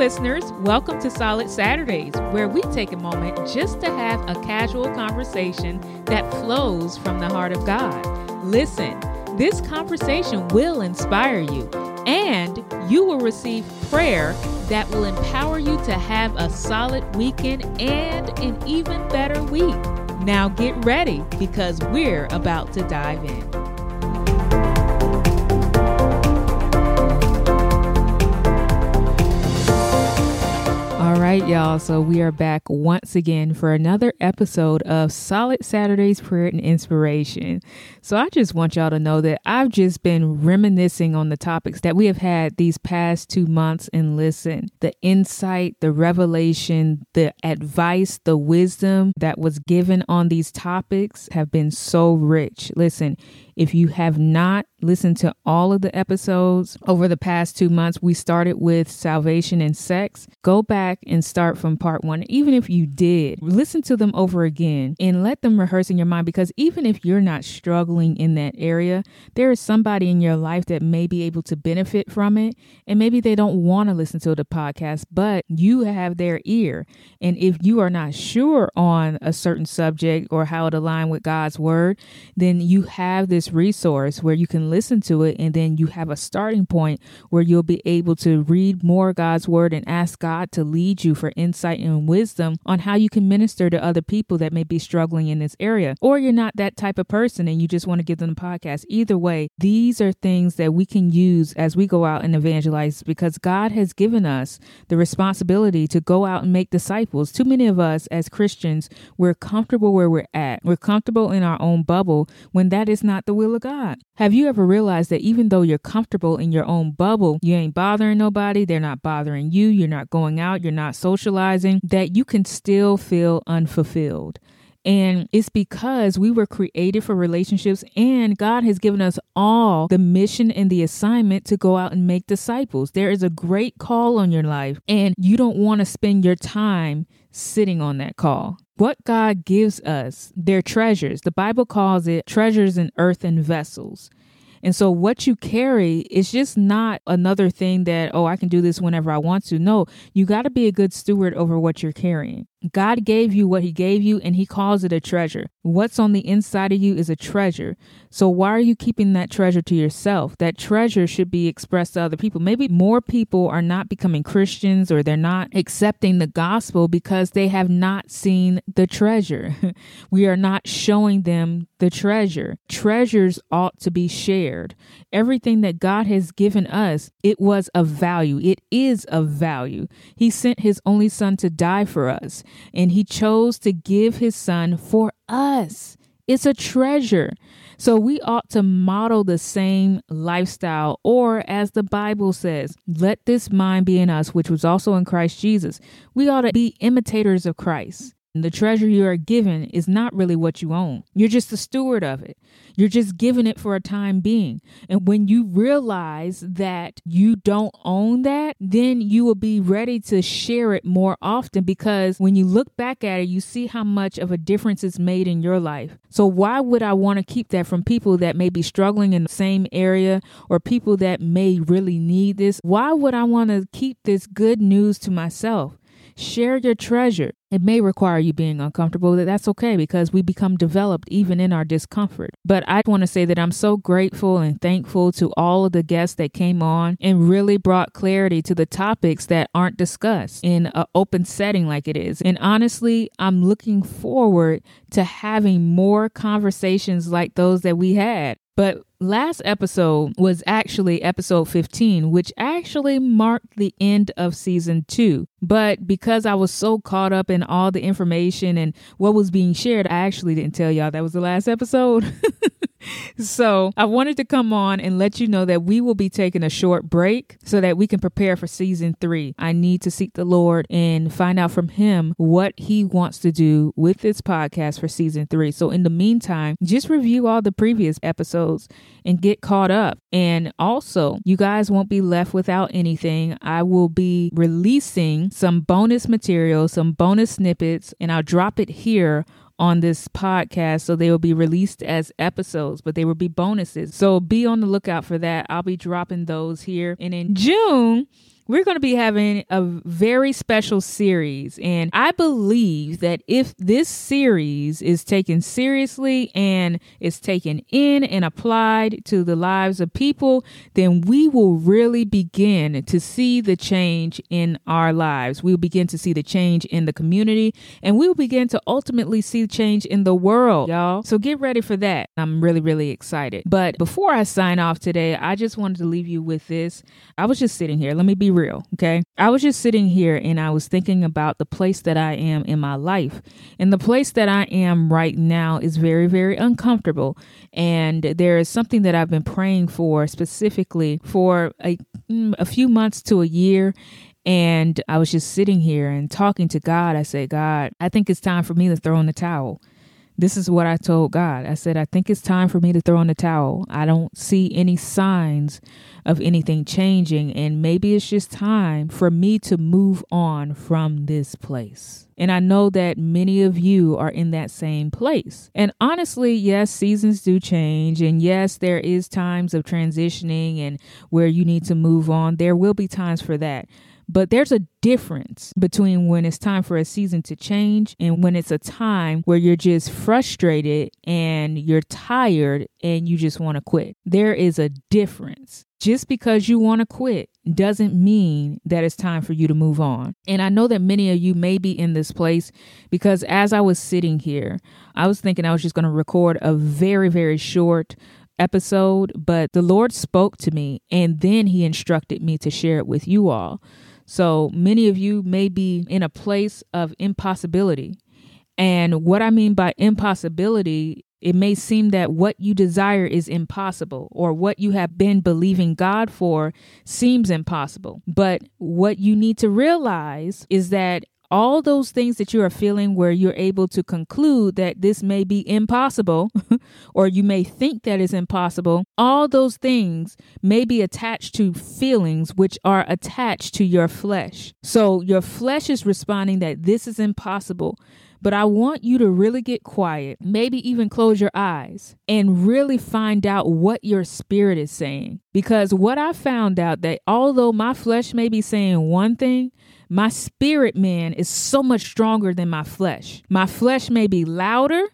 listeners. Welcome to Solid Saturdays, where we take a moment just to have a casual conversation that flows from the heart of God. Listen, this conversation will inspire you, and you will receive prayer that will empower you to have a solid weekend and an even better week. Now get ready because we're about to dive in. Right, y'all. So we are back once again for another episode of Solid Saturdays Prayer and Inspiration. So I just want y'all to know that I've just been reminiscing on the topics that we have had these past two months and listen, the insight, the revelation, the advice, the wisdom that was given on these topics have been so rich. Listen, if you have not listened to all of the episodes over the past two months, we started with salvation and sex. Go back and start from part one. Even if you did, listen to them over again and let them rehearse in your mind because even if you're not struggling in that area, there is somebody in your life that may be able to benefit from it. And maybe they don't want to listen to the podcast, but you have their ear. And if you are not sure on a certain subject or how it aligns with God's word, then you have this resource where you can listen to it and then you have a starting point where you'll be able to read more God's word and ask God to lead you for insight and wisdom on how you can minister to other people that may be struggling in this area. Or you're not that type of person and you just want to give them a podcast. Either way, these are things that we can use as we go out and evangelize because God has given us the responsibility to go out and make disciples. Too many of us as Christians, we're comfortable where we're at. We're comfortable in our own bubble when that is not the will of God. Have you ever realized that even though you're comfortable in your own bubble, you ain't bothering nobody, they're not bothering you, you're not going out, you're not socializing, that you can still feel unfulfilled? And it's because we were created for relationships, and God has given us all the mission and the assignment to go out and make disciples. There is a great call on your life, and you don't want to spend your time sitting on that call. What God gives us, they're treasures. The Bible calls it treasures in earthen vessels. And so what you carry is just not another thing that, oh, I can do this whenever I want to. No, you got to be a good steward over what you're carrying. God gave you what He gave you, and He calls it a treasure. What's on the inside of you is a treasure. So, why are you keeping that treasure to yourself? That treasure should be expressed to other people. Maybe more people are not becoming Christians or they're not accepting the gospel because they have not seen the treasure. we are not showing them the treasure. Treasures ought to be shared. Everything that God has given us, it was of value. It is of value. He sent His only Son to die for us and he chose to give his son for us. It's a treasure. So we ought to model the same lifestyle, or as the Bible says, let this mind be in us, which was also in Christ Jesus. We ought to be imitators of Christ. The treasure you are given is not really what you own. You're just the steward of it. You're just giving it for a time being. And when you realize that you don't own that, then you will be ready to share it more often because when you look back at it, you see how much of a difference it's made in your life. So, why would I want to keep that from people that may be struggling in the same area or people that may really need this? Why would I want to keep this good news to myself? Share your treasure. It may require you being uncomfortable, that's okay because we become developed even in our discomfort. But I want to say that I'm so grateful and thankful to all of the guests that came on and really brought clarity to the topics that aren't discussed in an open setting like it is. And honestly, I'm looking forward to having more conversations like those that we had. But last episode was actually episode 15, which actually marked the end of season two. But because I was so caught up in all the information and what was being shared, I actually didn't tell y'all that was the last episode. so I wanted to come on and let you know that we will be taking a short break so that we can prepare for season three. I need to seek the Lord and find out from Him what He wants to do with this podcast for season three. So in the meantime, just review all the previous episodes and get caught up. And also, you guys won't be left without anything. I will be releasing some bonus material, some bonus snippets, and I'll drop it here on this podcast. So they will be released as episodes, but they will be bonuses. So be on the lookout for that. I'll be dropping those here. And in June, we're going to be having a very special series. And I believe that if this series is taken seriously and is taken in and applied to the lives of people, then we will really begin to see the change in our lives. We'll begin to see the change in the community and we'll begin to ultimately see change in the world, y'all. So get ready for that. I'm really, really excited. But before I sign off today, I just wanted to leave you with this. I was just sitting here. Let me be real, okay? I was just sitting here and I was thinking about the place that I am in my life. And the place that I am right now is very, very uncomfortable. And there is something that I've been praying for specifically for a, mm, a few months to a year. And I was just sitting here and talking to God. I said, God, I think it's time for me to throw in the towel. This is what I told God. I said, I think it's time for me to throw in the towel. I don't see any signs of anything changing, and maybe it's just time for me to move on from this place. And I know that many of you are in that same place. And honestly, yes, seasons do change. And yes, there is times of transitioning and where you need to move on. There will be times for that. But there's a difference between when it's time for a season to change and when it's a time where you're just frustrated and you're tired and you just want to quit. There is a difference. Just because you want to quit doesn't mean that it's time for you to move on. And I know that many of you may be in this place because as I was sitting here, I was thinking I was just going to record a very, very short episode, but the Lord spoke to me and then He instructed me to share it with you all. So many of you may be in a place of impossibility. And what I mean by impossibility, it may seem that what you desire is impossible or what you have been believing God for seems impossible. But what you need to realize is that all those things that you are feeling where you're able to conclude that this may be impossible or you may think that is impossible all those things may be attached to feelings which are attached to your flesh so your flesh is responding that this is impossible but I want you to really get quiet, maybe even close your eyes and really find out what your spirit is saying. Because what I found out that although my flesh may be saying one thing, my spirit man is so much stronger than my flesh. My flesh may be louder,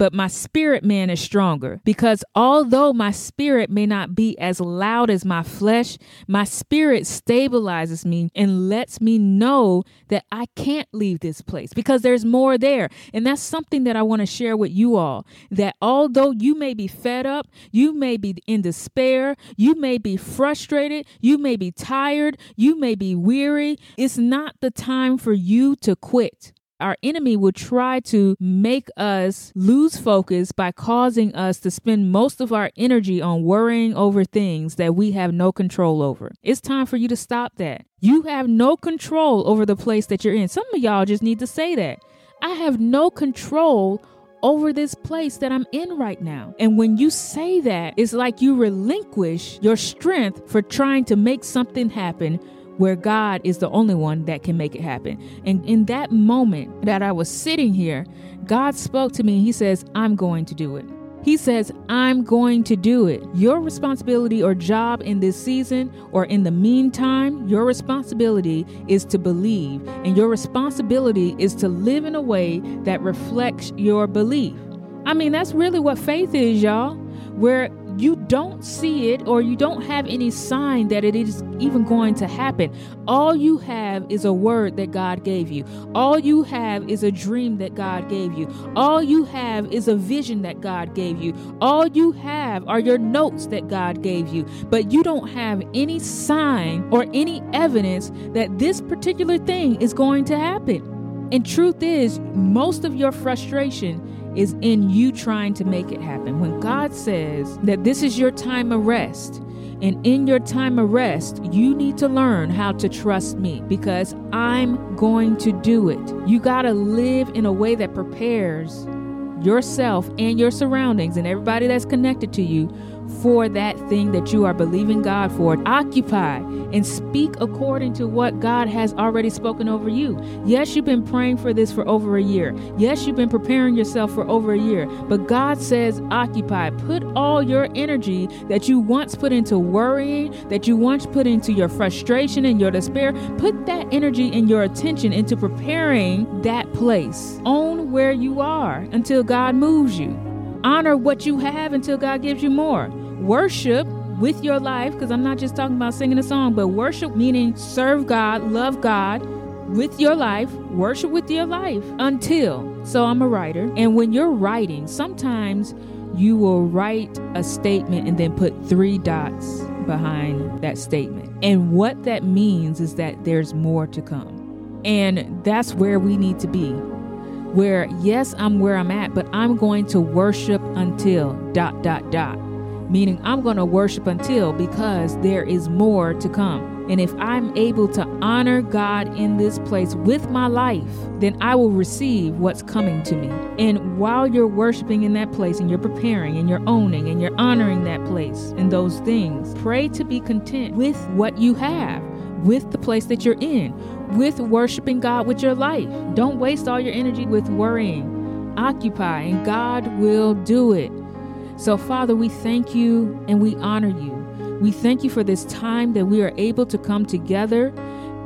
but my spirit man is stronger because although my spirit may not be as loud as my flesh, my spirit stabilizes me and lets me know that I can't leave this place because there's more there. And that's something that I want to share with you all that although you may be fed up, you may be in despair, you may be frustrated, you may be tired, you may be weary, it's not the time for you to quit our enemy will try to make us lose focus by causing us to spend most of our energy on worrying over things that we have no control over. It's time for you to stop that. You have no control over the place that you're in. Some of y'all just need to say that. I have no control over this place that I'm in right now. And when you say that, it's like you relinquish your strength for trying to make something happen where God is the only one that can make it happen. And in that moment that I was sitting here, God spoke to me. He says, I'm going to do it. He says, I'm going to do it. Your responsibility or job in this season or in the meantime, your responsibility is to believe, and your responsibility is to live in a way that reflects your belief. I mean, that's really what faith is, y'all. Where you don't see it or you don't have any sign that it is even going to happen. All you have is a word that God gave you. All you have is a dream that God gave you. All you have is a vision that God gave you. All you have are your notes that God gave you. But you don't have any sign or any evidence that this particular thing is going to happen. And truth is, most of your frustration is in you trying to make it happen. When God says that this is your time of rest, and in your time of rest, you need to learn how to trust me because I'm going to do it. You got to live in a way that prepares yourself and your surroundings and everybody that's connected to you for that thing that you are believing God for. Occupy and speak according to what God has already spoken over you. Yes, you've been praying for this for over a year. Yes, you've been preparing yourself for over a year. But God says, occupy, put all your energy that you once put into worrying, that you once put into your frustration and your despair, put that energy and your attention into preparing that place. Own where you are until God moves you. Honor what you have until God gives you more. Worship with your life, because I'm not just talking about singing a song, but worship meaning serve God, love God with your life, worship with your life until. So I'm a writer, and when you're writing, sometimes you will write a statement and then put three dots behind that statement. And what that means is that there's more to come. And that's where we need to be. Where, yes, I'm where I'm at, but I'm going to worship until dot, dot, dot meaning I'm going to worship until because there is more to come. And if I'm able to honor God in this place with my life, then I will receive what's coming to me. And while you're worshiping in that place and you're preparing and you're owning and you're honoring that place and those things, pray to be content with what you have, with the place that you're in, with worshiping God with your life. Don't waste all your energy with worrying. Occupy, and God will do it. So, Father, we thank you and we honor you. We thank you for this time that we are able to come together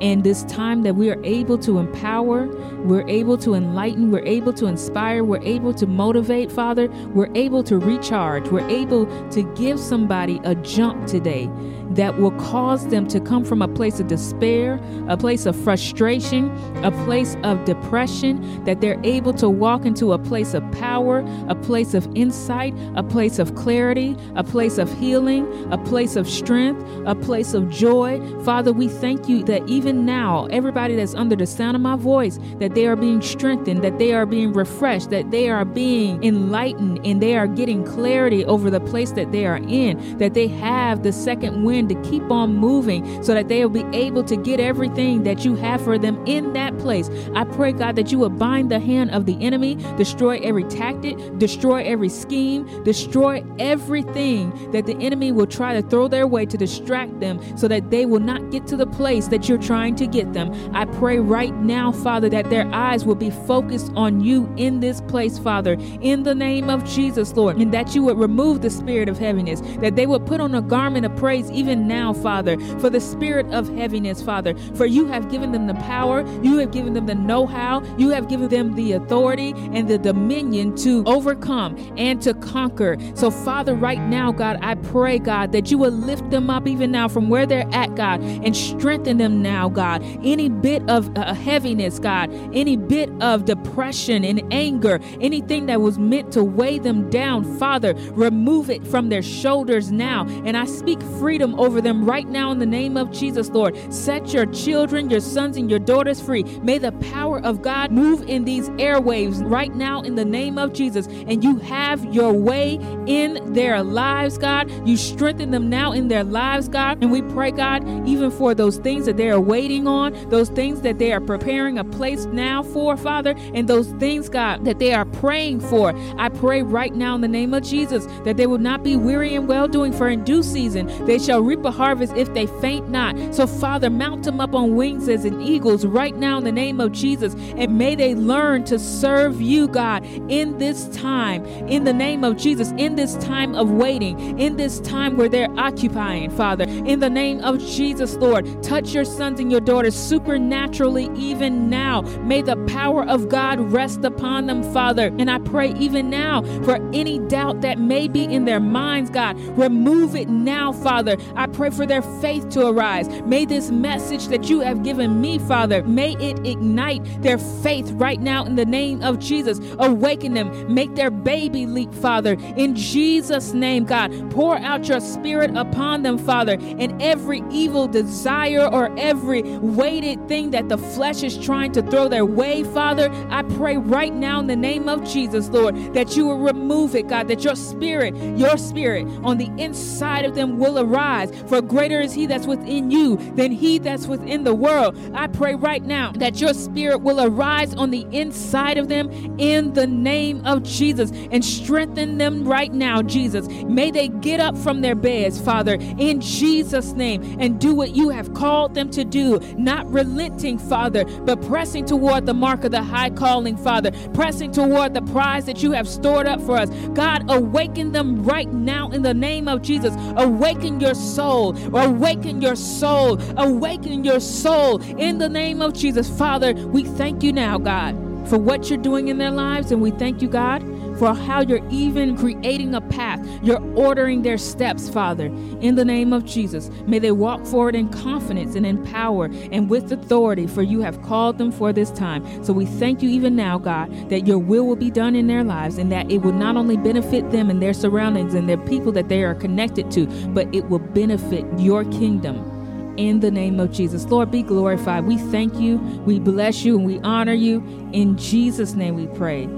and this time that we are able to empower, we're able to enlighten, we're able to inspire, we're able to motivate, Father, we're able to recharge, we're able to give somebody a jump today that will cause them to come from a place of despair, a place of frustration, a place of depression, that they're able to walk into a place of power, a place of insight, a place of clarity, a place of healing, a place of strength, a place of joy. Father, we thank you that even now, everybody that's under the sound of my voice, that they are being strengthened, that they are being refreshed, that they are being enlightened, and they are getting clarity over the place that they are in, that they have the second wind to keep on moving so that they will be able to get everything that you have for them in that place. I pray, God, that you will bind the hand of the enemy, destroy every tactic, destroy every scheme, destroy everything that the enemy will try to throw their way to distract them so that they will not get to the place that you're trying to get them. I pray right now, Father, that their eyes will be focused on you in this place, Father, in the name of Jesus, Lord, and that you would remove the spirit of heaviness, that they would put on a garment of praise even now, Father, for the spirit of heaviness, Father. For you have given them the power, you have given them the know how, you have given them the authority and the dominion to overcome and to conquer. So, Father, right now, God, I pray, God, that you will lift them up even now from where they're at, God, and strengthen them now, God. Any bit of uh, heaviness, God, any bit of depression and anger, anything that was meant to weigh them down, Father, remove it from their shoulders now. And I speak freedom over them right now in the name of Jesus, Lord. Set your children, your sons, and your daughters free. May the power of God move in these airwaves right now in the name of Jesus. And you have your way in their lives, God. You strengthen them now in their lives, God. And we pray, God, even for those things that they are waiting on, those things that they are preparing a place now for, Father, and those things, God, that they are praying for. I pray right now in the name of Jesus that they will not be weary and well doing, for in due season they shall reap a harvest if they faint not. So, Father, mount them up on wings as an eagles right now in the name of Jesus. And may they learn to serve you, God, in this time, in the name of Jesus, in this time of waiting, in this time where they're occupying, Father. In the name of Jesus, Lord, touch your sons and your daughters supernaturally even now. May the power of God rest upon them, Father. And I pray even now for any doubt that may be in their minds, God, remove it now, Father. I pray for their faith to arise. May this message that you have given me, Father, may it ignite their faith right now in the name of Jesus. Awaken them, make their baby leap, Father. In Jesus' name, God, pour out your spirit upon them, Father, and every evil desire or every weighted thing that the flesh is trying to throw their way, Father, I pray right now in the name of Jesus, Lord, that you will remove it, God, that your spirit, your spirit on the inside of them will arise lives. For greater is He that's within you than He that's within the world. I pray right now that your spirit will arise on the inside of them in the name of Jesus and strengthen them right now, Jesus. May they get up from their beds, Father, in Jesus' name and do what you have called them to do, not relenting, Father, but pressing toward the mark of the high calling, Father, pressing toward the prize that you have stored up for us. God, awaken them right now in the name of Jesus. Awaken your soul, awaken your soul, awaken your soul in the name of Jesus. Father, we thank you now, God, for what you're doing in their lives, and we thank you, God, for how you're even creating a path. You're ordering their steps, Father, in the name of Jesus. May they walk forward in confidence and in power and with authority, for you have called them for this time. So we thank you even now, God, that your will will be done in their lives and that it will not only benefit them and their surroundings and their people that they are connected to, but it will benefit your kingdom in the name of Jesus. Lord, be glorified. We thank you, we bless you, and we honor you. In Jesus' name we pray.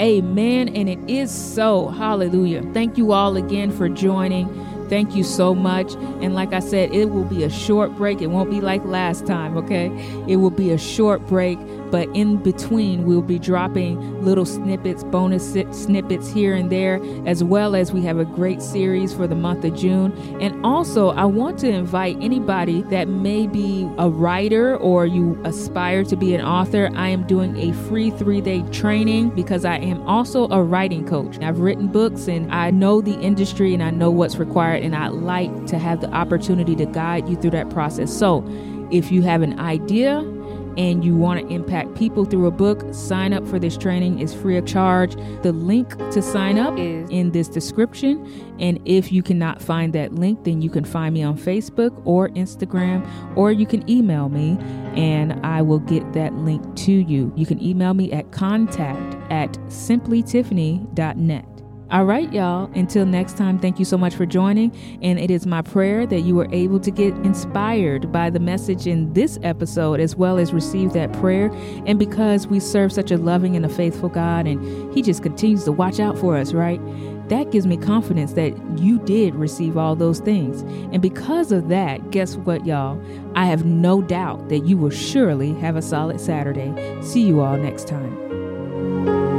Amen. And it is so. Hallelujah. Thank you all again for joining. Thank you so much. And like I said, it will be a short break. It won't be like last time, okay? It will be a short break but in between we'll be dropping little snippets bonus snippets here and there as well as we have a great series for the month of june. And also i want to invite anybody that may be a writer or you aspire to be an author. I am doing a free three-day training because i am also a writing coach. I've written books and i know the industry and i know what's required and i like to have the opportunity to guide you through that process. So if you have an idea and you want to impact people through a book, sign up for this training. It's free of charge. The link to sign up is in this description. And if you cannot find that link, then you can find me on Facebook or Instagram, or you can email me and I will get that link to you. You can email me at contact at simplytiffany.net. All right, y'all. Until next time, thank you so much for joining. And it is my prayer that you were able to get inspired by the message in this episode, as well as receive that prayer. And because we serve such a loving and a faithful God, and He just continues to watch out for us, right? That gives me confidence that you did receive all those things. And because of that, guess what, y'all? I have no doubt that you will surely have a solid Saturday. See you all next time.